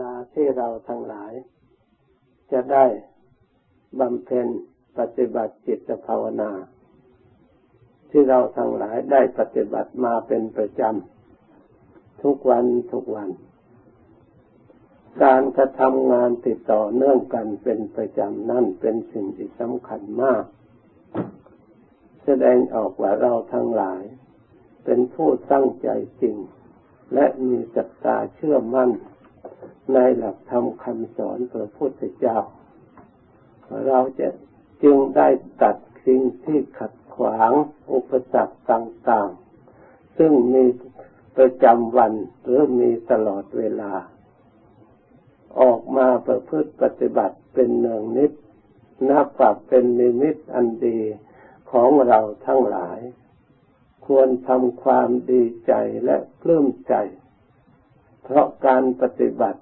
ลาที่เราทั้งหลาย จะได้บำเพ็ญปฏิบัติจิตภาวนา ที่เราทั้งหลายได้ปฏิบัติมาเป็นประจำ ทุกวันทุกวัน การกระทำงานติดต่อเนื่องกันเป็นประจำนั่นเป็นสิ่งที่สำคัญมาก แสดงออกว่าเราทั้งหลาย เป็นผู้ตั้งใจจริง และมีศรัทธาเชื่อมั่น ในหลักธรรมคำสอนพระพุทธเจ้า เราจะจึงได้ตัดสิ่งที่ขัดขวางอุปสรรคต่างๆ ซึ่งมีประจำวันหรือมีตลอดเวลา ออกมาประพฤติปฏิบัติเป็นเนืองนิดนับว่าเป็นนิมิตอันดีของเราทั้งหลาย ควรทำความดีใจและปลื้มใจ เพราะการปฏิบัติ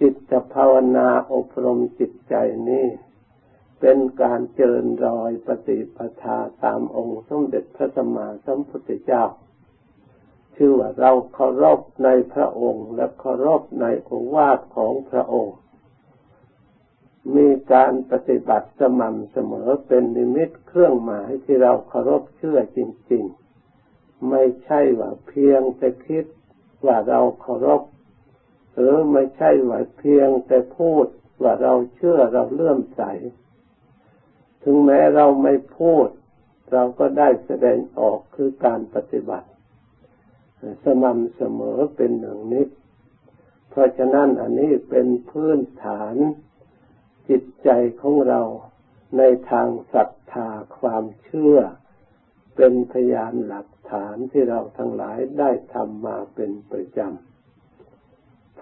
จิตภาวนาอบรมจิตใจนี้ เป็นการเจริญรอยปฏิปทาตามองค์สมเด็จพระสัมมาสัมพุทธเจ้า ชื่อว่าเราเคารพในพระองค์และเคารพในโอวาทของพระองค์ มีการปฏิบัติสม่ำเสมอเป็นนิมิตเครื่องหมายที่เราเคารพเชื่อจริง ๆ ไม่ใช่ว่าเพียงแต่คิดว่าเราเคารพ หรือไม่ใช่ว่าเพียงแต่พูดว่าเราเชื่อเราเลื่อมใส ถึงแม้เราไม่พูด เราก็ได้แสดงออกคือการปฏิบัติ สม่ำเสมอเป็นหนึ่งนิด เพราะฉะนั้นอันนี้เป็นพื้นฐานจิตใจของเราในทางศรัทธาความเชื่อ เป็นพยานหลักฐานที่เราทั้งหลายได้ทำมาเป็นประจำ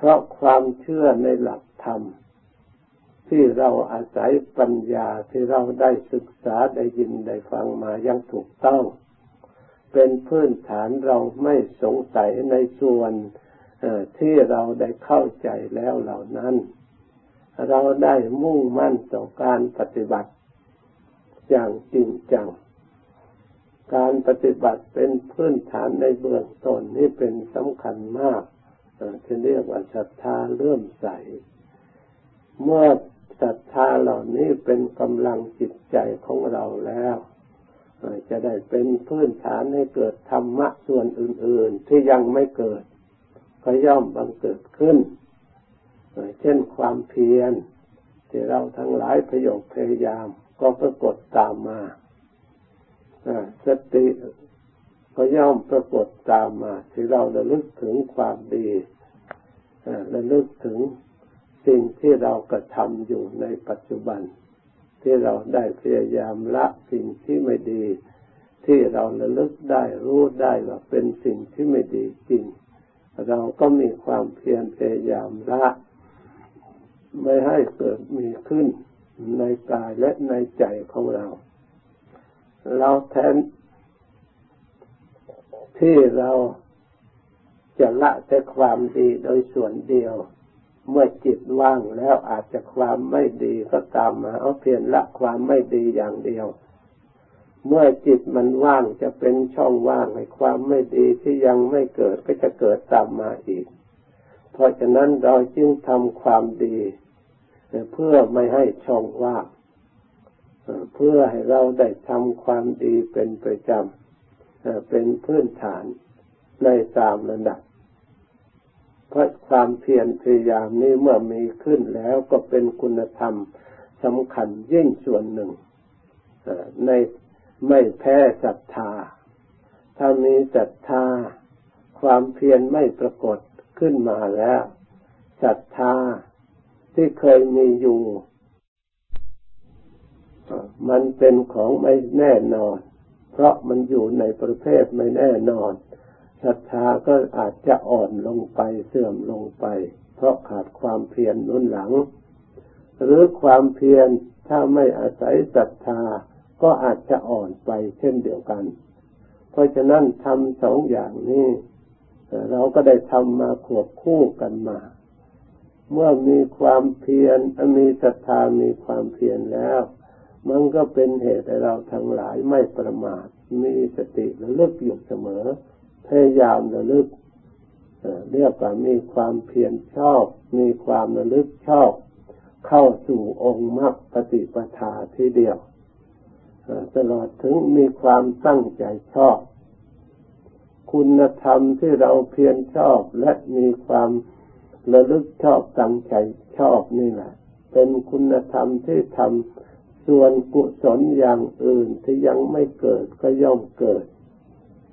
เพราะความเชื่อในหลักธรรม ที่เราอาศัยปัญญาที่เราได้ศึกษาได้ยินได้ฟังมายังถูกต้อง เป็นพื้นฐานเราไม่สงสัยในส่วนที่เราได้เข้าใจแล้วเหล่านั้น เราได้มุ่งมั่นต่อการปฏิบัติอย่างจริงจัง การปฏิบัติเป็นพื้นฐานในเบื้องต้นนี้เป็นสำคัญมาก ที่เรียกว่าศรัทธาเลื่อมใส เมื่อศรัทธาเหล่านี้เป็นกำลังจิตใจของเราแล้วจะได้เป็นพื้นฐานให้เกิดธรรมะส่วนอื่น ๆ ที่ยังไม่เกิด ก็ย่อมบังเกิดขึ้น เช่นความเพียร ที่เราทั้งหลายพยกพยายาม ก็ปรากฏตามมาสติ ก็ย่อมปรากฏตามมาที่เราระลึกถึงความดีระลึกถึงสิ่งที่เรากระทำอยู่ในปัจจุบัน ที่เราได้พยายามละสิ่งที่ไม่ดี ที่เราระลึกได้รู้ได้ว่าเป็นสิ่งที่ไม่ดีจริง เราก็มีความเพียรพยายามละ ไม่ให้เกิดมีขึ้นในกายและในใจของเรา เราแทน ที่เราจะละแต่ความดีโดยส่วนเดียว เมื่อจิตว่างแล้วอาจจะความไม่ดีก็ตามมาเอาเพียงละความไม่ดีอย่างเดียว เมื่อจิตมันว่างจะเป็นช่องว่างให้ความไม่ดีที่ยังไม่เกิดก็จะเกิดตามมาอีก เพราะฉะนั้นเราจึงทำความดีเพื่อไม่ให้ช่องว่างเพื่อให้เราได้ทำความดีเป็นประจำ เป็นพื้นฐานในสามระดับเพราะความเพียรพยายามนี้เมื่อมีขึ้นแล้วก็เป็นคุณธรรมสำคัญยิ่งส่วนหนึ่งในไม่แพ้ศรัทธา ถ้ามีศรัทธา ความเพียรไม่ปรากฏขึ้นมาแล้วศรัทธาที่เคยมีอยู่ มันเป็นของไม่แน่นอน เพราะมันอยู่ในประเภทไม่แน่นอนศรัทธาก็อาจจะอ่อนลงไปเสื่อมลงไป เพราะขาดความเพียรนุนหลัง หรือความเพียรถ้าไม่อาศัยศรัทธาก็อาจจะอ่อนไปเช่นเดียวกัน เพราะฉะนั้นทำสองอย่างนี้ เราก็ได้ทำมาขวบคู่กันมา เมื่อมีความเพียรมีศรัทธามีความเพียรแล้ว มันก็เป็นเหตุให้เราทั้งหลายไม่ประมาท มีสติระลึกอยู่เสมอ พยายามระลึกเรียกว่ามีความเพียรชอบ มีความระลึกชอบ เข้าสู่องค์มรรคปฏิปทาทีเดียวตลอดถึงมีความตั้งใจชอบ คุณธรรมที่เราเพียรชอบและมีความระลึกชอบตั้งใจชอบนี่แหละ เป็นคุณธรรมที่ทำ ส่วนกุศลอย่างอื่นที่ยังไม่เกิดก็ย่อมเกิด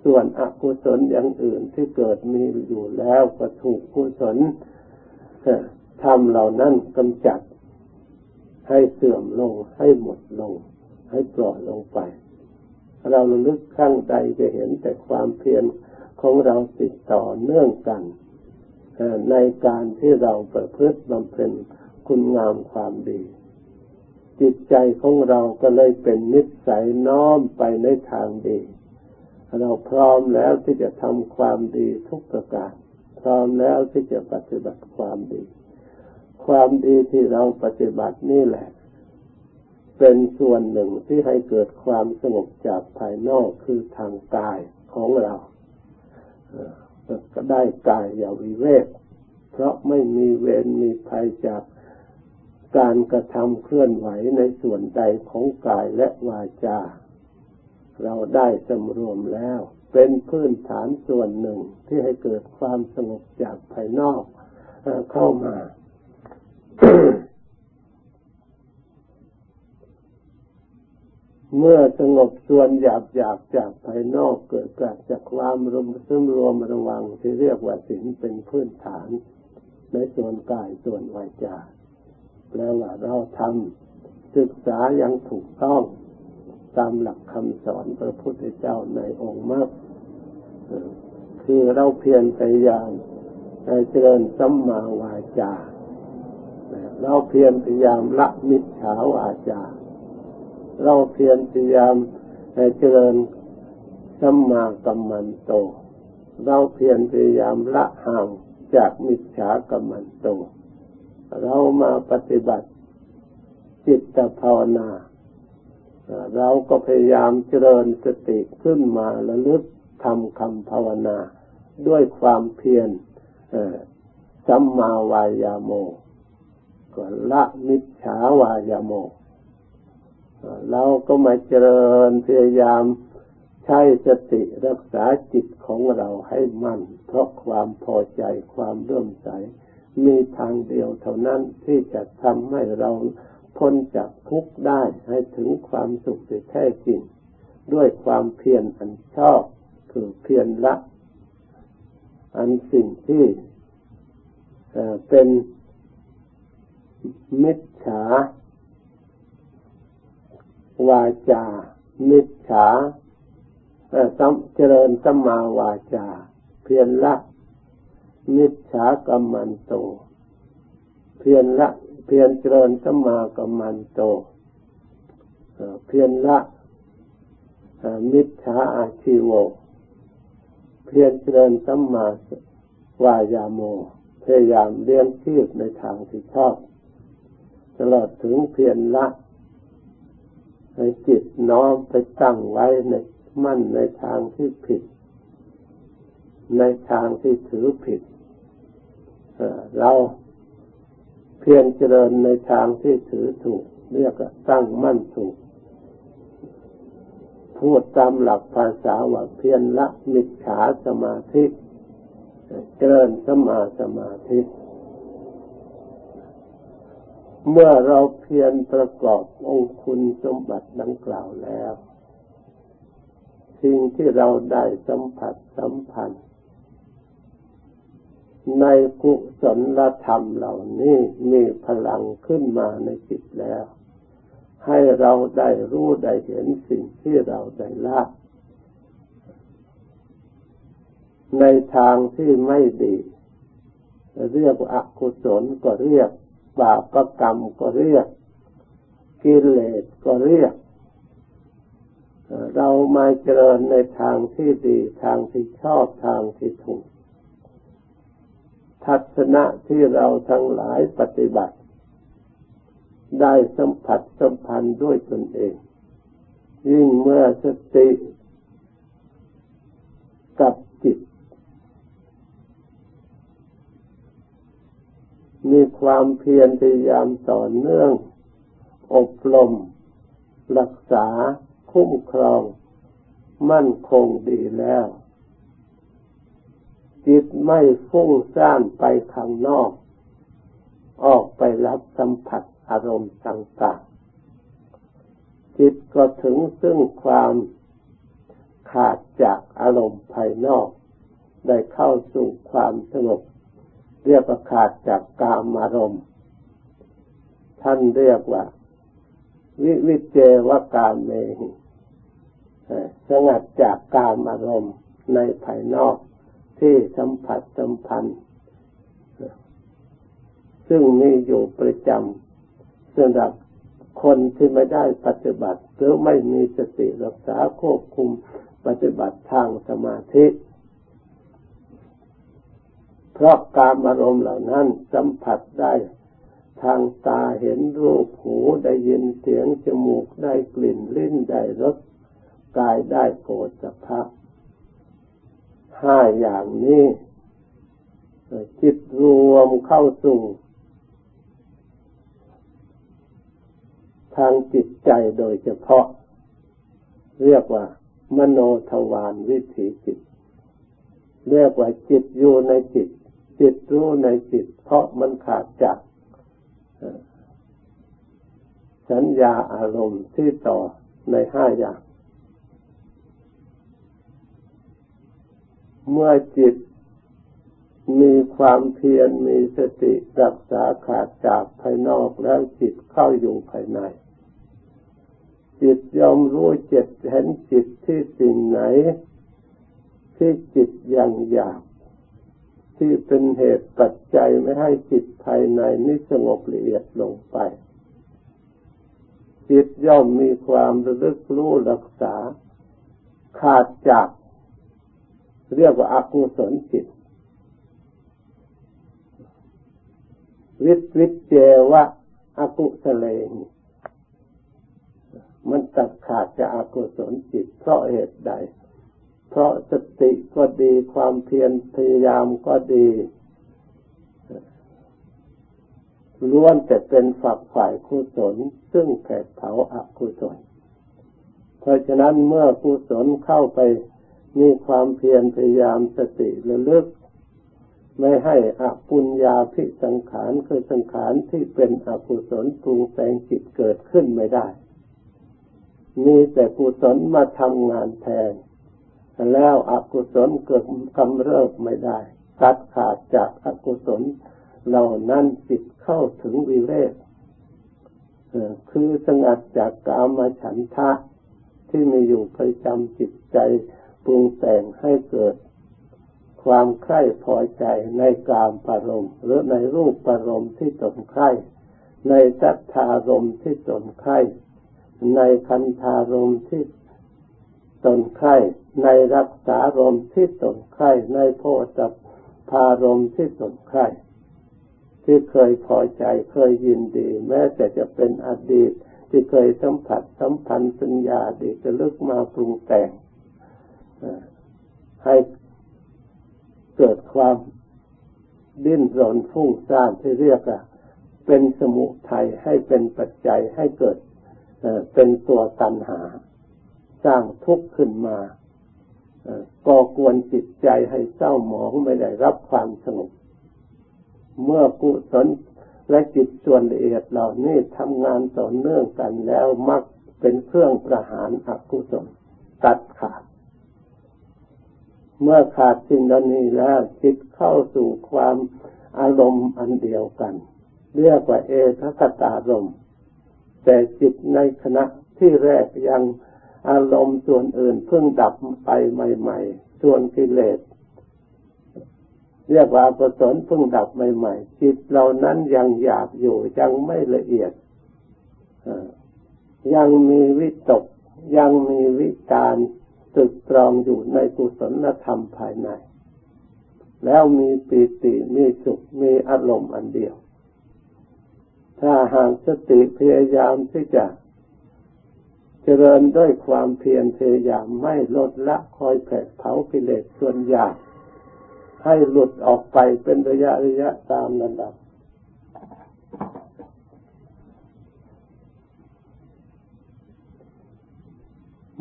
ส่วนอกุศลอย่างอื่นที่เกิดมีอยู่แล้วก็ถูกกุศลทำเหล่านั้นกำจัด ให้เสื่อมลงให้หมดลง ให้ปล่อยลงไป เราลึกข้างใดจะเห็นแต่ความเพียรของเราติดต่อเนื่องกันในการที่เราประพฤติบำเพ็ญคุณงามความดี จิตใจของเราก็เลยเป็นนิสัยน้อมไปในทางดี เราพร้อมแล้วที่จะทำความดีทุกประการ พร้อมแล้วที่จะปฏิบัติความดี ความดีที่เราปฏิบัตินี่แหละ เป็นส่วนหนึ่งที่ให้เกิดความสงบจากภายนอกคือทางกายของเราก็ได้กายอย่าวิเวกเพราะไม่มีเวรมีภัยจาก การกระทำเคลื่อนไหวในส่วนใดของกายและวาจา เราได้สำรวมแล้ว เป็นพื้นฐานส่วนหนึ่งที่ให้เกิดความสงบจากภายนอกเข้ามา เมื่อสงบส่วนหยาบหยาบจากภายนอกเกิดจากความรวมซึมรวมระวังที่เรียกว่าศีลเป็นพื้นฐาน ในส่วนกายส่วนวาจา แปลว่าเราทำศึกษาอย่างถูกต้องตามหลักคำสอนพระพุทธเจ้าในองค์มรรคคือเราเพียรพยายามเจริญสัมมาวาจา เราเพียรพยายามละมิจฉาวาจา เราเพียรพยายามเจริญสัมมากัมมันโต เราเพียรพยายามละห่างจากมิจฉากัมมันโต เรามาปฏิบัติจิตภาวนา เราก็พยายามเจริญสติขึ้นมาระลึกทำคำภาวนา ด้วยความเพียรสัมมาวายาโมก็ละมิจฉาวายาโมเราก็มาเจริญพยายามใช้สติรักษาจิตของเราให้มั่น เพราะความพอใจความเรื่มใส มีทางเดียวเท่านั้นที่จะทำให้เราพ้นจากทุกข์ได้ให้ถึงความสุขที่แท้จริง ด้วยความเพียรอันชอบคือเพียรละ อันสิ่งที่เป็นมิจฉาวาจา มิจฉาเจริญสัมมาวาจา เพียรละ มิจฉากรรมันโต เพียรละเพียรเจริญสัมมากัมมันโตเพียรละมิจฉาอาชีโวเพียรเจริญสัมมาวายาโม พยายามเลี้ยงชีพในทางที่ชอบ ตลอดถึงเพียรละให้จิตน้อมไปตั้งไว้ในมั่นในทางที่ผิด ในทางที่ถือผิด เราเพียรเจริญในทางที่ถือถูก เรียกตั้งมั่นถูก พูดตามหลักภาษาว่าเพียรละมิจฉาสมาธิเจริญสมาสมาธิเมื่อเราเพียรประกอบองคุณสมบัติดังกล่าวแล้ว สิ่งที่เราได้สัมผัสสัมพันธ์ ในกุศลธรรมเหล่านี้มีพลังขึ้นมาในจิตแล้ว ให้เราได้รู้ได้เห็นสิ่งที่เราได้ละในทางที่ไม่ดี เรียกว่าอกุศลก็เรียก บาปก็กรรมก็เรียก กิเลสก็เรียก เรามาเจริญในทางที่ดีทางที่ชอบทางที่ถูก ทัศนะที่เราทั้งหลายปฏิบัติ ได้สัมผัสสัมพันธ์ด้วยตนเอง ยิ่งเมื่อสติกับจิต มีความเพียรพยายามต่อเนื่อง อบรมรักษาคุ้มครอง มั่นคงดีแล้ว จิตไม่ฟุ้งซ่านไปข้างนอก ออกไปรับสัมผัสอารมณ์ต่างๆ จิตก็ถึงซึ่งความขาดจากอารมณ์ภายนอก ได้เข้าสู่ความสงบ เรียกว่าขาดจากกามอารมณ์ ท่านเรียกว่า วิวิเจวกามเมสงัดจากกามอารมณ์ในภายนอก ที่สัมผัสสัมพันธ์ ซึ่งมีอยู่ประจำสำหรับคนที่ไม่ได้ปฏิบัติ หรือไม่มีสติรักษาควบคุมปฏิบัติทางสมาธิ เพราะการอารมณ์เหล่านั้นสัมผัสได้ทางตาเห็นรูปหูได้ยินเสียงจมูกได้กลิ่นลิ้นได้รสกายได้โผฏฐพะ ห้าอย่างนี้ จิตรวมเข้าสู่ ทางจิตใจโดยเฉพาะ เรียกว่า มโนทวารวิถีจิต เรียกว่าจิตอยู่ในจิต จิตรู้ในจิต เพราะมันขาดจากสัญญาอารมณ์ที่ต่อในห้าอย่าง เมื่อจิตมีความเพียรมีสติรักษาขาดจากภายนอกแล้วจิตเข้าอยู่ภายใน จิตยอมรู้จิตเห็นจิตที่สิ่งไหน ที่จิตยังอยาก ที่เป็นเหตุปัจจัยไม่ให้จิตภายในนี้สงบละเอียดลงไป จิตย่อมมีความระลึกรู้รักษา ขาดจาก เรียกว่าอากุศลจิตวิตวิเจวะอากุศเลงมันตัดขาดจากอากุศลจิต เพราะเหตุใด เพราะสติก็ดีความเพียรพยายามก็ดีล้วนแต่เป็นฝักฝ่ายกุศลซึ่งแผดเผาอากุศล เพราะฉะนั้นเมื่อกุศลเข้าไป มีความเพียรพยายามสติระลึก ไม่ให้อปุญญาพิสังขารคือสังขารที่เป็นอกุศลปรุงแต่งจิตเกิดขึ้นไม่ได้ มีแต่กุศลมาทำงานแทน แล้วอกุศลเกิดกำเริบไม่ได้ ตัดขาดจากอกุศลเหล่านั้นจิตเข้าถึงวิเวกคือสงัดจากกามฉันทะที่มีอยู่ประจำจิตใจ ปรุงแต่งให้เกิดความใคร่พอใจในกามปารมหรือในรูปปารมที่ตนใคร่ ในสัทธารมที่ตนใคร่ ในคันธารมที่ตนไข่ในรักษารมที่ตนไข่ในโพธพารมที่ตนไข่ที่เคยพอใจเคยยินดี แม้แต่จะเป็นอดีต ที่เคยสัมผัสสัมพันธ์สัญญาดีจะลึกมาปรุงแต่ง ให้เกิดความดิ้นรนฟุ้งซ่านที่เรียกว่าเป็นสมุทัยให้เป็นปัจจัยให้เกิดเป็นตัวตัณหา สร้างทุกข์ขึ้นมาก่อกวนจิตใจให้เศร้าหมองไม่ได้รับความสงบเมื่อกุศลและจิตส่วนละเอียดเหล่านี้ทำงานต่อเนื่องกันแล้วมักเป็นเครื่องประหารอกุศลตัดขาด เมื่อขาดสิ่งเหล่านี้แล้วจิตเข้าสู่ความอารมณ์อันเดียวกัน เรียกว่าเอทคตารมแต่จิตในขณะที่แรกยังอารมณ์ส่วนอื่นเพิ่งดับไปใหม่ ๆ ส่วนกิเลสเรียกว่ากุศลเพิ่งดับใหม่ๆจิตเรานั้นยังอยากอยู่ยังไม่ละเอียดยังมีวิตก ยังมีวิจาร ตึกตรองอยู่ในกุศลธรรมภายใน แล้วมีปีติมีสุขมีอารมณ์อันเดียว ถ้าหากสติพยายามที่จะเจริญด้วยความเพียรพยายามไม่ลดละคอยแผดเผากิเลสส่วนหยาบให้หลุดออกไปเป็นระยะระยะตามระดับ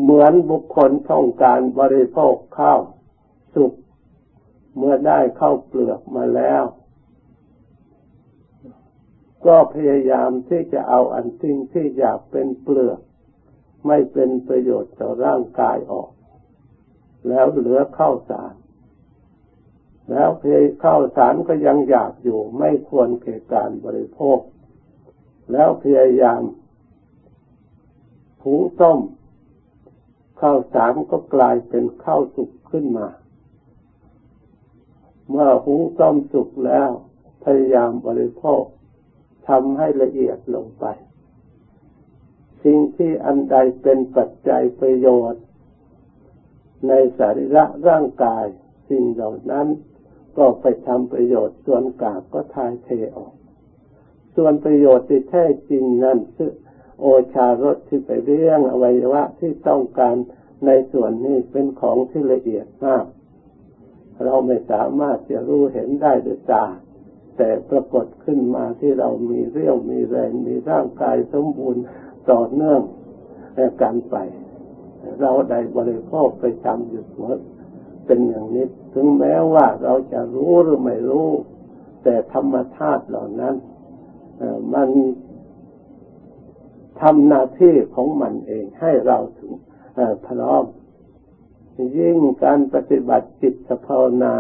เหมือนบุคคลต้องการบริโภคข้าวสุกเมื่อได้ข้าวเปลือกมาแล้ว ก็พยายามที่จะเอาอันทิ้งที่อยากเป็นเปลือก ไม่เป็นประโยชน์ต่อร่างกายออก แล้วเหลือข้าวสาร แล้วเพข้าวสารก็ยังอยากอยู่ไม่ควรเก่การบริโภค แล้วพยายามหุงต้ม ข้าวสารก็กลายเป็นข้าวสุกขึ้นมา เมื่อหุงต้มสุกแล้ว พยายามบริโภคทำให้ละเอียดลงไป สิ่งที่อันใดเป็นปัจจัยประโยชน์ ในสารีระร่างกาย สิ่งเหล่านั้นก็ไปทำประโยชน์ส่วนกาบก็ทายเทออก ส่วนประโยชน์ที่แท้จริงนั้นคือ โอชารสที่ไปเรื่องอวัยวะที่ต้องการในส่วนนี้เป็นของที่ละเอียดมาก เราไม่สามารถจะรู้เห็นได้ด้วยตา แต่ปรากฏขึ้นมาที่เรามีเรี่ยวมีแรงมีร่างกายสมบูรณ์ต่อเนื่องกันไป เราได้บริโภคไปทำอยู่เสมอเป็นอย่างนี้ ถึงแม้ว่าเราจะรู้หรือไม่รู้ แต่ธรรมชาติเหล่านั้นมัน ทำหน้าที่ของมันเองให้เราถึงพร้อม ยิ่งการปฏิบัติจิตภาวนา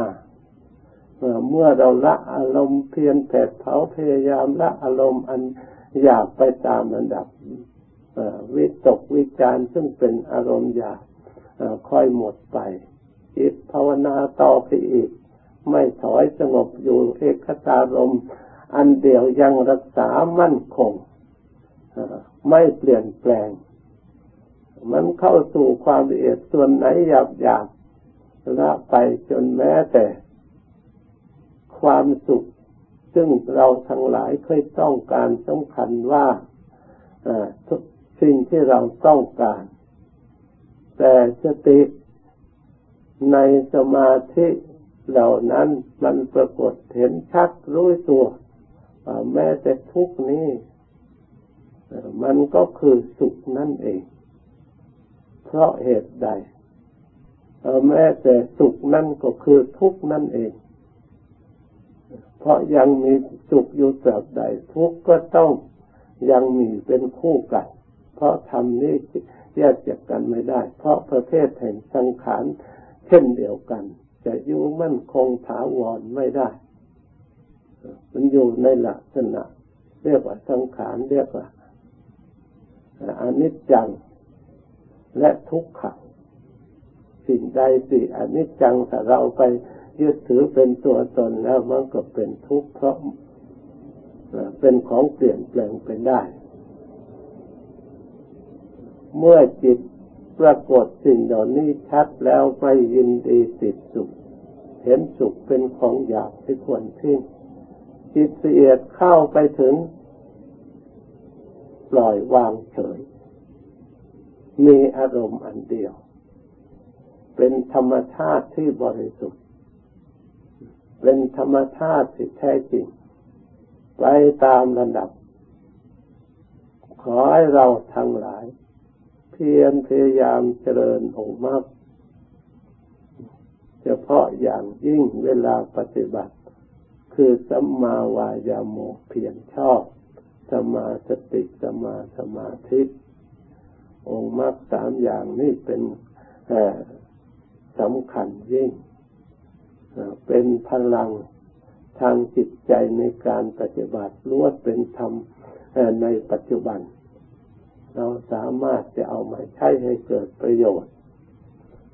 เมื่อเราละอารมณ์เพียรแผดเผาพยายามละอารมณ์อันอยากไปตามระดับวิตกวิจารซึ่งเป็นอารมณ์อยากค่อยหมดไปจิตภาวนาต่อไปอีก ไม่ถอยสงบอยู่เอกตารมอันเดียวยังรักษามั่นคง ไม่เปลี่ยนแปลง มันเข้าสู่ความละเอียดส่วนไหนหยาบหยาบละไปจนแม้แต่ ความสุข ซึ่งเราทั้งหลายเคยต้องการสำคัญว่าทุกสิ่งที่เราต้องการ แต่สติในสมาธิเหล่านั้นมันปรากฏเห็นชัดรู้ตัวแม้แต่ทุกนี้ มันก็คือสุขนั่นเอง เพราะเหตุใดแม้แต่สุขนั่นก็คือทุกนั่นเอง เพราะยังมีสุขอยู่ตราบใด ทุกก็ต้องยังมีเป็นคู่กัน เพราะทำนี้แยกจากกันไม่ได้ เพราะประเภทแห่งสังขารเช่นเดียวกัน จะอยู่มั่นคงถาวรไม่ได้ มันอยู่ในลักษณะ เรียกว่าสังขารเรียกว่า อนิจจัง และทุกขังสิ่งใดสิ่งอนิจจังถ้าเราไปยึดถือเป็นตัวตนแล้วมันก็เป็นทุกข์เพราะเป็นของเปลี่ยนแปลงไปได้ เมื่อจิตปรากฏสิ่งเหล่านี้ชัดแล้วไม่ยินดีติดสุข เห็นสุขเป็นของอยากที่ควรทิ้งจิตเสียดเข้าไปถึง ปล่อยวางเฉย มีอารมณ์อันเดียว เป็นธรรมชาติที่บริสุทธิ์ เป็นธรรมชาติที่แท้จริง ไปตามระดับ ขอให้เราทั้งหลาย เพียรพยายามเจริญองค์มรรคเฉพาะอย่างยิ่งเวลาปฏิบัติ คือสัมมาวายาโมเพียรชอบ สมาสติสมาสมาธิ องค์มรรคสามอย่างนี้เป็นสำคัญยิ่ง เป็นพลังทางจิตใจในการปฏิบัติล้วนเป็นธรรมในปัจจุบัน เราสามารถจะเอามาใช้ให้เกิดประโยชน์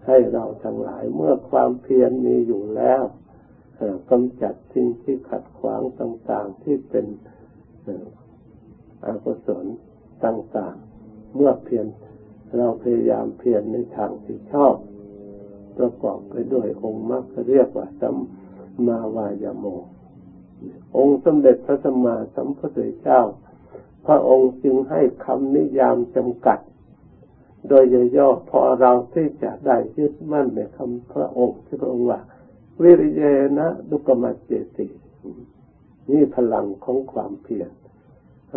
ให้เราทั้งหลายเมื่อความเพียรมีอยู่แล้วกำจัดสิ่งที่ขัดขวางต่างๆที่เป็น อกุศลต่างๆ เมื่อเพียรเราพยายามเพียรในทางที่ชอบ ประกอบไปด้วยองค์มรรคเรียกว่าสัมมาวายโม องค์สมเด็จพระสัมมาสัมพุทธเจ้า พระองค์จึงให้คำนิยามจำกัด โดยย่อพอเราที่จะได้ยึดมั่นในคำพระองค์ที่พระองค์ว่า วิริยนะดุกมัจเจตินี่พลังของความเพียร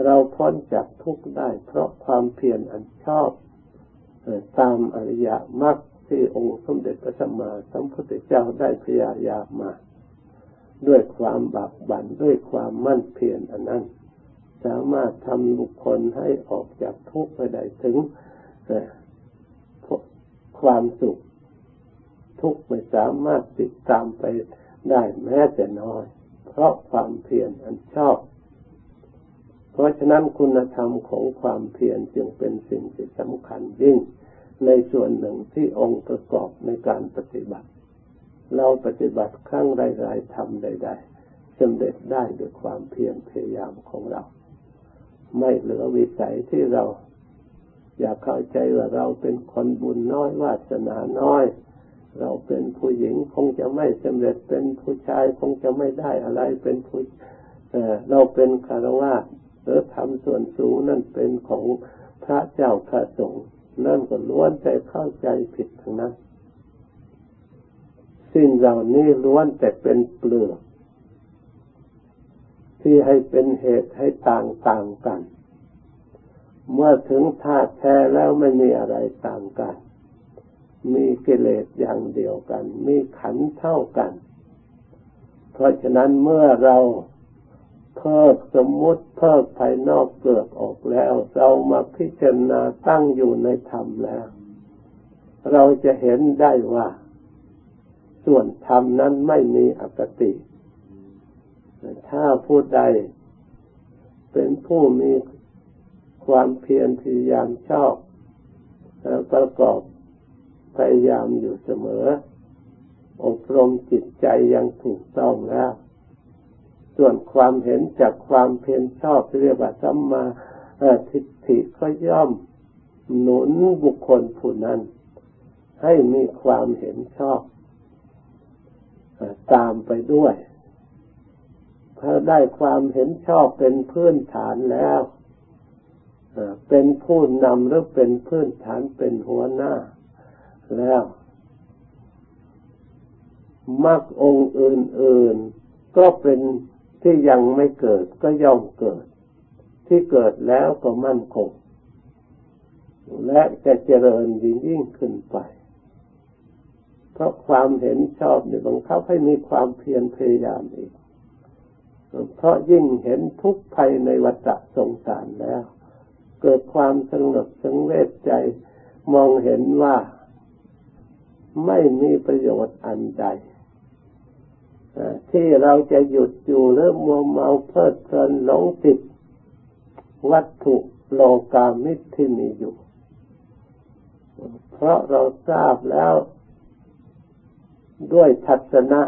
เราพ้นจากทุกข์ได้ เพราะความเพียรอันชอบตามอริยมรรคที่องค์สมเด็จพระสัมมาสัมพุทธเจ้าได้พยายามมา ด้วยความบากบั่นด้วยความมั่นเพียรอันนั้น สามารถทำบุคคลให้ออกจากทุกข์ไปได้ถึงความสุข ทุกข์ไม่สามารถติดตามไปได้แม้แต่น้อย เพราะความเพียรอันชอบ เพราะฉะนั้นคุณธรรมของความเพียรจึงเป็นสิ่งที่สำคัญยิ่งในส่วนหนึ่งที่องค์ประกอบในการปฏิบัติ เราปฏิบัติครั้งใดๆทำใดๆสำเร็จได้ด้วยความเพียรพยายามของเรา ไม่เหลือวิสัยที่เรา อยากเข้าใจว่าเราเป็นคนบุญน้อยวาสนาน้อย เราเป็นผู้หญิงคงจะไม่สำเร็จเป็นผู้ชายคงจะไม่ได้อะไรเป็นผู้เราเป็นคารวะ หรือทำส่วนสูงนั่นเป็นของพระเจ้าพระสงฆ์นั่นก็ล้วนแต่เข้าใจผิดทั้งนั้นสิ่งเหล่านี้ล้วนแต่เป็นเปลือกที่ให้เป็นเหตุให้ต่างต่างกัน เมื่อถึงธาตุแท้แล้วไม่มีอะไรต่างกัน มีกิเลสอย่างเดียวกัน มีขันเท่ากัน เพราะฉะนั้นเมื่อเรา เพิกสมมุติเพิกภายนอกเปลือกออกแล้ว เรามาพิจารณาตั้งอยู่ในธรรมแล้ว เราจะเห็นได้ว่า ส่วนธรรมนั้นไม่มีอคติถ้าผู้ใด เป็นผู้มีความเพียรพยายามชอบประกอบพยายามอยู่เสมอ อบรมจิตใจยังถูกต้องแล้ว ส่วนความเห็นจากความเพียรชอบเรียกว่าสัมมาทิฏฐิก็ย่อมหนุนบุคคลผู้นั้น ให้มีความเห็นชอบตามไปด้วยถ้าได้ความเห็นชอบเป็นพื้นฐานแล้วเป็นผู้นำหรือเป็นพื้นฐานเป็นหัวหน้า แล้วมรรคองค์อื่น ๆ ก็เป็น ที่ยังไม่เกิดก็ย่อมเกิด ที่เกิดแล้วก็มั่นคง และจะเจริญยิ่งยิ่งขึ้นไป เพราะความเห็นชอบในบังคับให้มีความเพียรพยายามอีก เพราะยิ่งเห็นทุกภัยในวัฏสงสารแล้ว เกิดความสงบสังเวชใจมองเห็นว่าไม่มีประโยชน์อันใด ที่เราจะหยุดอยู่หรือมัวเมาเพลิดเพลินหลงติดวัตถุโลกามิตรที่มีอยู่ เพราะเราทราบแล้วด้วยทัศนะ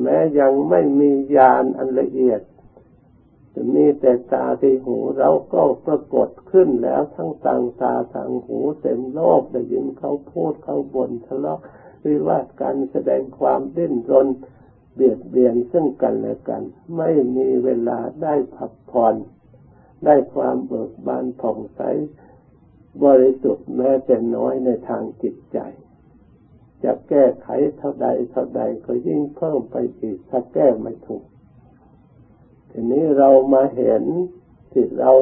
แม้ยังไม่มีญาณอันละเอียดจะมีแต่ตาที่หูเราก็ปรากฏขึ้นแล้วทั้งต่างตาทางหูเต็มโลกได้ยินเขาพูดเขาบ่นทะเลาะวิวาทกันแสดงความดิ้นรน เบียดเบียนซึ่งกันและกัน ไม่มีเวลาได้พักผ่อนได้ความเบิกบานผ่องใสบริสุทธิ์แม้แต่น้อยในทางจิตใจ จะแก้ไขเท่าใดเท่าใดก็ยิ่งเพิ่มไปอีกถ้าแก้ไม่ถูก ทีนี้เรามาเห็นที่เรา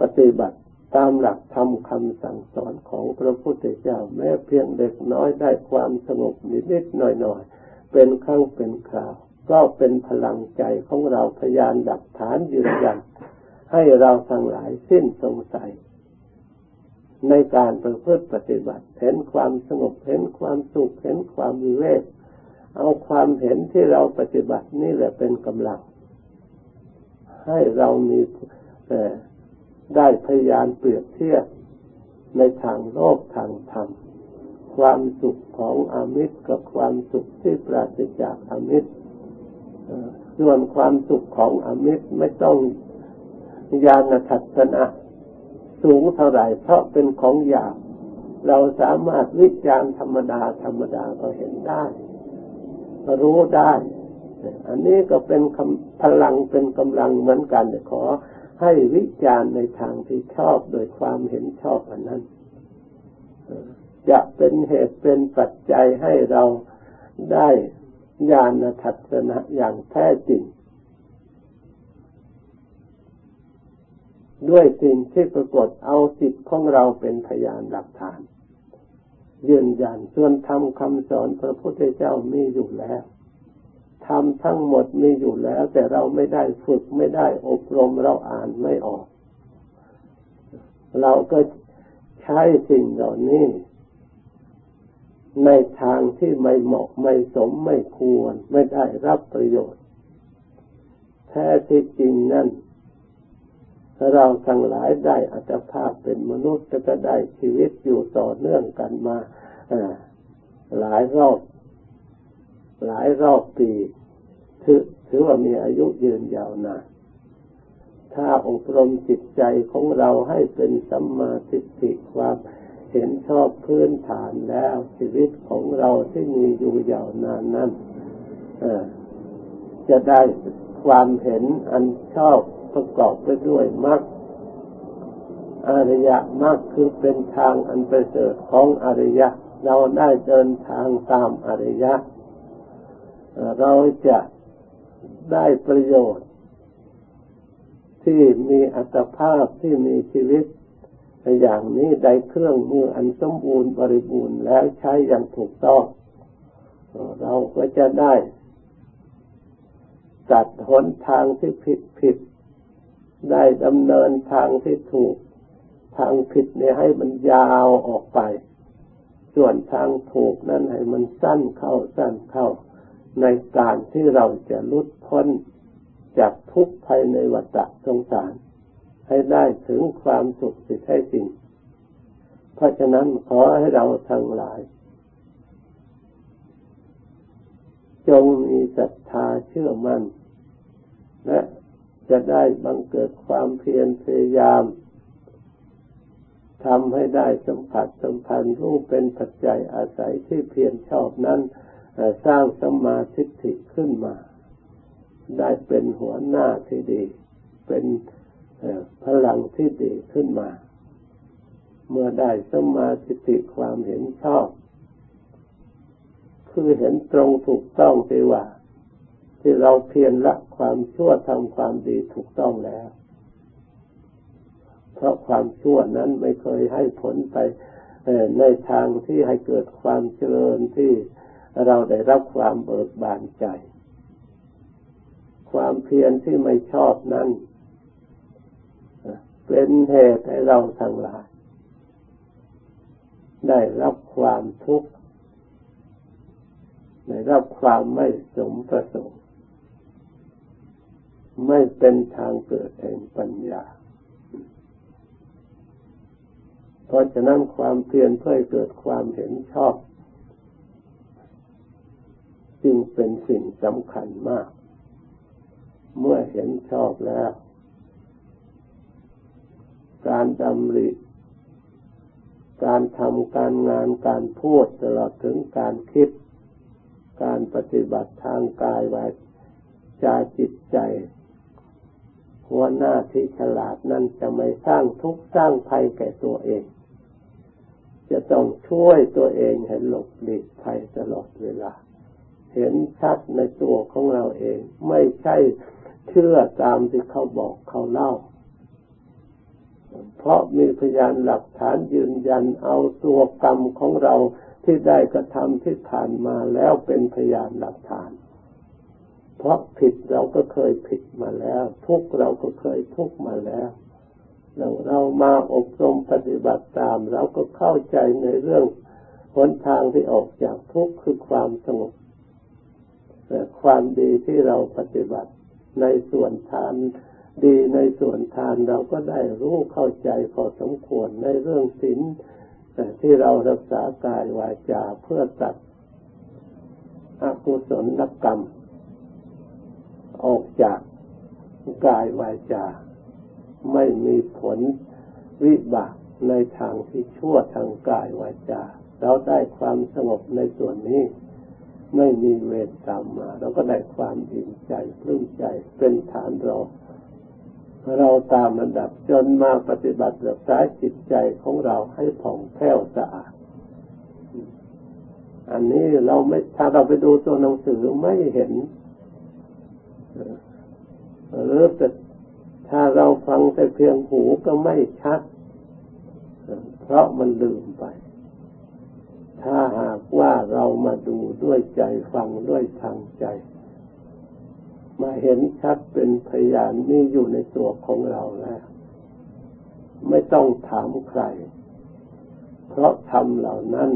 ปฏิบัติตามหลักธรรมคำสั่งสอนของพระพุทธเจ้า แม้เพียงเด็กน้อยได้ความสงบนิดๆหน่อยๆ เป็นครั้งเป็นคราว ก็เป็นพลังใจของเราพยานดักฐานยืนยัน ให้เราทั้งหลายสิ้นสงสัย ในการประพฤติปฏิบัติ เห็นความสงบเห็นความสุขเห็นความวิเวกเอาความเห็นที่เราปฏิบัตินี่แหละเป็นกำลัง ให้เรามีได้พยายามเปรียบเทียบในทางโลกทางธรรม ความสุขของอมิตรกับความสุขที่ปราศจากอมิตรส่วนความสุขของอมิตรไม่ต้องญาณทัศนะสูงเท่าไหร่เพราะเป็นของหยาบเราสามารถวิจารณ์ธรรมดาธรรมดาก็เห็นได้ รู้ได้ อันนี้ก็เป็นพลังเป็นกำลังเหมือนกันขอให้วิจารณ์ในทางที่ชอบโดยความเห็นชอบอันนั้น จะเป็นเหตุเป็นปัจจัยให้เราได้ญาณทัศนะอย่างแท้จริง ด้วยสิ่งที่ปรากฏเอาจิตของเราเป็นพยานหลักฐาน ยืนยันส่วนทำคำสอนพระพุทธเจ้ามีอยู่แล้วทำทั้งหมดมีอยู่แล้ว แต่เราไม่ได้ฝึกไม่ได้อบรมเราอ่านไม่ออก เราก็ใช้สิ่งเหล่านี้ ในทางที่ไม่เหมาะไม่สมไม่ควร ไม่ได้รับประโยชน์ แท้ที่จริงนั่นเราทั้งหลายได้อัตภาพเป็นมนุษย์ก็ได้ชีวิตอยู่ต่อเนื่องกันมาหลายรอบ หลายรอบปีถือถือว่ามีอายุยืนยาวนานถ้าอบรมจิตใจของเราให้เป็นสัมมาทิฏฐิความเห็นชอบพื้นฐานแล้วชีวิตของเราที่มีอยู่ยาวนานนั้นจะได้ความเห็นอันชอบประกอบไปด้วยมรรคอริยมรรคคือเป็นทางอันประเสริฐของอริยะ เราได้เดินทางตามอริยะ เราจะได้ประโยชน์ ที่มีอัตภาพที่มีชีวิต อย่างนี้ได้เครื่องมืออันสมบูรณ์บริบูรณ์แล้วใช้อย่างถูกต้อง เราก็จะได้ตัดหนทางที่ผิดผิด ได้ดำเนินทางที่ถูก ทางผิดเนี่ยให้มันยาวออกไป ส่วนทางถูกนั้นให้มันสั้นเข้าสั้นเข้า ในการที่เราจะลุดพ้นจากทุกข์ภายในวัฏสงสาร ให้ได้ถึงความสุขที่แท้จริง เพราะฉะนั้นขอให้เราทั้งหลาย จงมีศรัทธาเชื่อมัน่น และจะได้บังเกิดความเพียรพยายามทำให้ได้สัมผัสสัมพันธ์รู้เป็นปัจจัยอาศัยที่เพียรชอบนั้นสร้างสมาธิิขึ้นมา ได้เป็นหัวหน้าที่ดี เป็น พลังที่ดีขึ้นมา เมื่อได้สมาธิความเห็นชอบ คือเห็นตรงถูกต้องที่ว่า ที่เราเพียรละความชั่วทำความดีถูกต้องแล้ว เพราะความชั่วนั้นไม่เคยให้ผลไปในทางที่ให้เกิดความเจริญที่เราได้รับความเบิกบานใจ ความเพียรที่ไม่ชอบนั้น เป็นเหตุให้เราทั้งหลาย ได้รับความทุกข์ได้รับความไม่สมประสงค์ ไม่เป็นทางเกิดแห่งปัญญา เพราะฉะนั้นความเพียรเพื่อเกิดความเห็นชอบ จึงเป็นสิ่งสำคัญมาก เมื่อเห็นชอบแล้ว การดำริ การทำการงานการพูดตลอดถึงการคิด การปฏิบัติทางกายวาจาจิตใจ หัวหน้าที่ฉลาดนั้นจะไม่สร้างทุกข์สร้างภัยแก่ตัวเอง จะต้องช่วยตัวเองให้หลบหลีกภัยตลอดเวลา เห็นชัดในตัวของเราเอง ไม่ใช่เชื่อตามที่เขาบอกเขาเล่า เพราะมีพยานหลักฐานยืนยันเอาตัวกรรมของเราที่ได้กระทำที่ผ่านมาแล้วเป็นพยานหลักฐาน เพราะผิดเราก็เคยผิดมาแล้ว ทุกเราก็เคยทุกมาแล้วเราเรามาอบรมปฏิบัติตาม เราก็เข้าใจในเรื่องหนทางที่ออกจากทุกข์คือความสงบแต่ความดีที่เราปฏิบัติในส่วนทาน ดีในส่วนทานเราก็ได้รู้เข้าใจพอสมควรในเรื่องศีลที่เรารักษากายวาจาเพื่อตัดอกุศลกรรม ออกจากกายวาจา ไม่มีผลวิบากในทางที่ชั่วทางกายวาจา เราได้ความสงบในส่วนนี้ ไม่มีเวรตามมา เราก็ได้ความอิ่มใจปลื้มใจเป็นฐานเรอง เราตามระดับจนมาปฏิบัติรักษาจิตใจของเราให้ผ่องแผ้วสะอาด อันนี้เราไม่ถ้าเราไปดูตัวหนังสือไม่เห็นหรือแต่ถ้าเราฟังแต่เพียงหูก็ไม่ชัด เพราะมันลืมไป ถ้าหากว่าเรามาดูด้วยใจฟังด้วยทางใจ มาเห็นชัดเป็นพยานนี่อยู่ในตัวของเราแล้ว ไม่ต้องถามใคร เพราะธรรมเหล่านั้น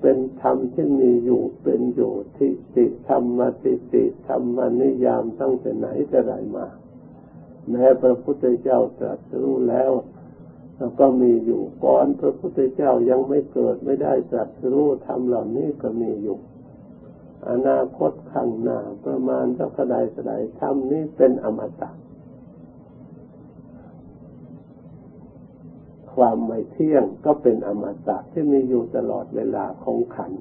เป็นธรรมที่มีอยู่เป็นอยู่ทิฏฐิธรรมติติธรรมนิยามตั้งแต่ไหนแต่ไรมาแม้พระพุทธเจ้าตรัสรู้แล้วก็มีอยู่ก่อนพระพุทธเจ้ายังไม่เกิดไม่ได้ตรัสรู้ธรรมเหล่านี้ก็มีอยู่ อนาคตข้างหน้าประมาณสักใดสดายธรรมนี้เป็นอมตะความไม่เที่ยงก็เป็นอมตะที่มีอยู่ตลอดเวลาของขัน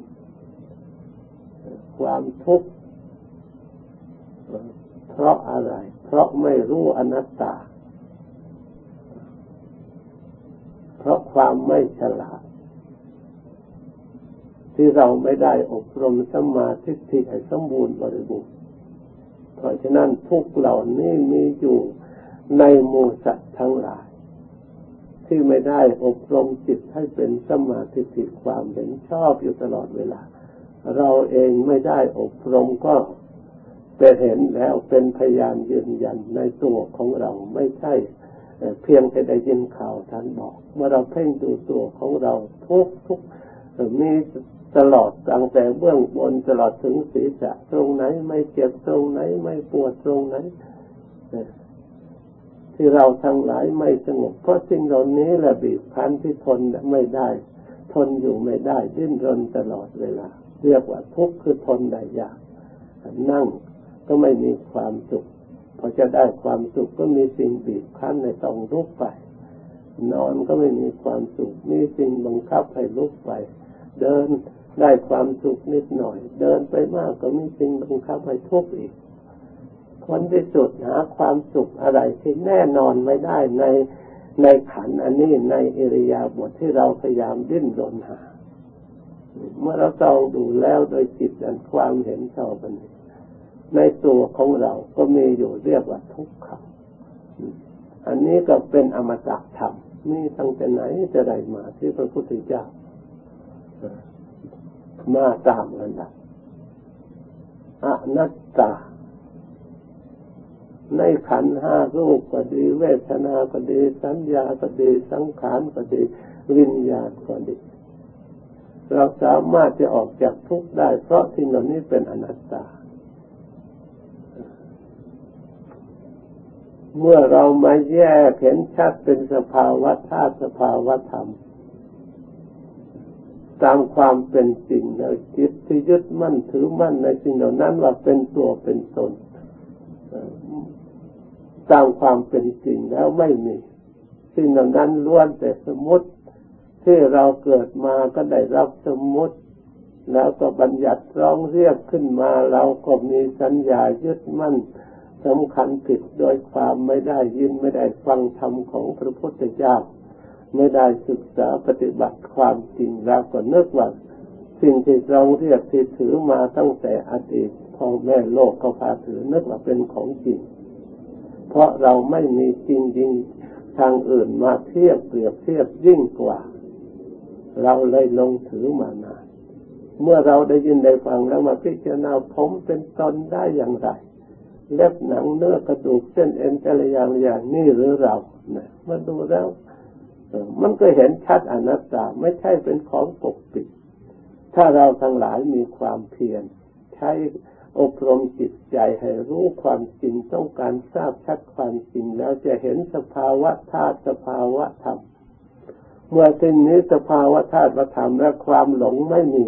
ความทุกข์เพราะอะไร เพราะไม่รู้อนัตตา เพราะความไม่ฉลาด ที่เราไม่ได้อบรมสมาธิที่ให้สมบูรณ์บริบูรณ์เพราะฉะนั้นทุกเหล่านี้มีอยู่ในมูสัตว์ทั้งหลาย ที่ไม่ได้อบรมจิตให้เป็นสมาธิิความเห็นชอบอยู่ตลอดเวลา เราเองไม่ได้อบรมก็เป็นเห็นแล้วเป็นพยานยืนยันในตัวของเราไม่ใช่เพียงแต่ได้ยินข่าวท่านบอก เมื่อเราเพ่งดูตัวของเราทุกทุกมี ตลอดตั้งแต่เบื้องบนตลอดถึงศีรษะตรงไหน ไม่เจ็บตรงไหน ไม่ปวดตรงไหนที่เราทั้งหลายไม่สงบเพราะสิ่งเหล่านี้แหละบีบคั้นที่ทนไม่ได้ ทนอยู่ไม่ได้ ดิ้นรนตลอดเวลา เรียกว่าทุกข์คือทนได้ยากนั่งก็ไม่มีความสุขพอจะได้ความสุขก็มีสิ่งบีบคั้นในต้องลุกไป นอนก็ไม่มีความสุขมีสิ่งบังคับให้ลุกไป เดิน ได้ความสุขนิดหน่อย เดินไปมากก็มีสิ่งบังคับให้ทุกข์อีกผลที่สุดหาความสุขอะไรที่แน่นอนไม่ได้ในในขันอันนี้ในอิริยาบถที่เราพยายามดิ้นรนหา เมื่อเราต้องดูแล้วโดยจิตอันความเห็นชอบนในตัวของเราก็มีอยู่เรียกว่าทุกข์อันนี้ก็เป็นอมตะธรรมนี่ตั้งแต่ไหนจะได้มาที่พระพุทธเจ้า มาตามระดับอนัตตา ในขันห้ารูปก็ดี เวทนาก็ดี สัญญาก็ดี สังขารก็ดี วิญญาณก็ดี เราสามารถจะออกจากทุกข์ได้ เพราะสิ่งเหล่านี้เป็นอนัตตา เมื่อเรามาแยกเห็นชัดเป็นสภาวะธาตุสภาวะธรรม ตามความเป็นจริงแล้วจิตที่ยึดมั่นถือมั่นในสิ่งเหล่านั้นว่าเป็นตัวเป็นตนตามความเป็นจริงแล้วไม่มีสิ่งเหล่านั้นล้วนแต่สมมติที่เราเกิดมาก็ได้รับสมมติ แล้วก็บัญญัติร้องเรียกขึ้นมา เราก็มีสัญญายึดมั่นสำคัญผิดโดยความไม่ได้ยินไม่ได้ฟังธรรมของพระพุทธเจ้า ไม่ได้ศึกษาปฏิบัติความจริงแล้วก็นึกว่าสิ่งที่เราเรียกที่ถือมาตั้งแต่อดีตพ่อแม่โลกเขาพาถือนึกว่าเป็นของจริง เพราะเราไม่มีจริงจริงทางอื่นมาเทียบเปรียบเทียบยิ่งกว่า เราเลยลงถือมานานเมื่อเราได้ยินได้ฟังแล้วมาพิจารณาผมเป็นตนได้อย่างไร เล็บหนังเนื้อกระดูกเส้นเอ็นแต่ละอย่างอย่างนี่หรือเรานะมาดูแล้ว มันก็เห็นชัดอนัตตาไม่ใช่เป็นของปกปิด ถ้าเราทั้งหลายมีความเพียรใช้อบรมจิตใจให้รู้ความจริงต้องการทราบชัดความจริงแล้วจะเห็นสภาวะธาตุสภาวะธรรม เมื่อสิ่งนี้สภาวะธาตุธรรมและความหลงไม่มี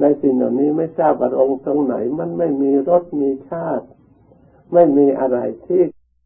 ในสิ่งเหล่านี้ไม่ทราบอารมณ์ตรงไหน มันไม่มีรสมีชาติ ไม่มีอะไรที่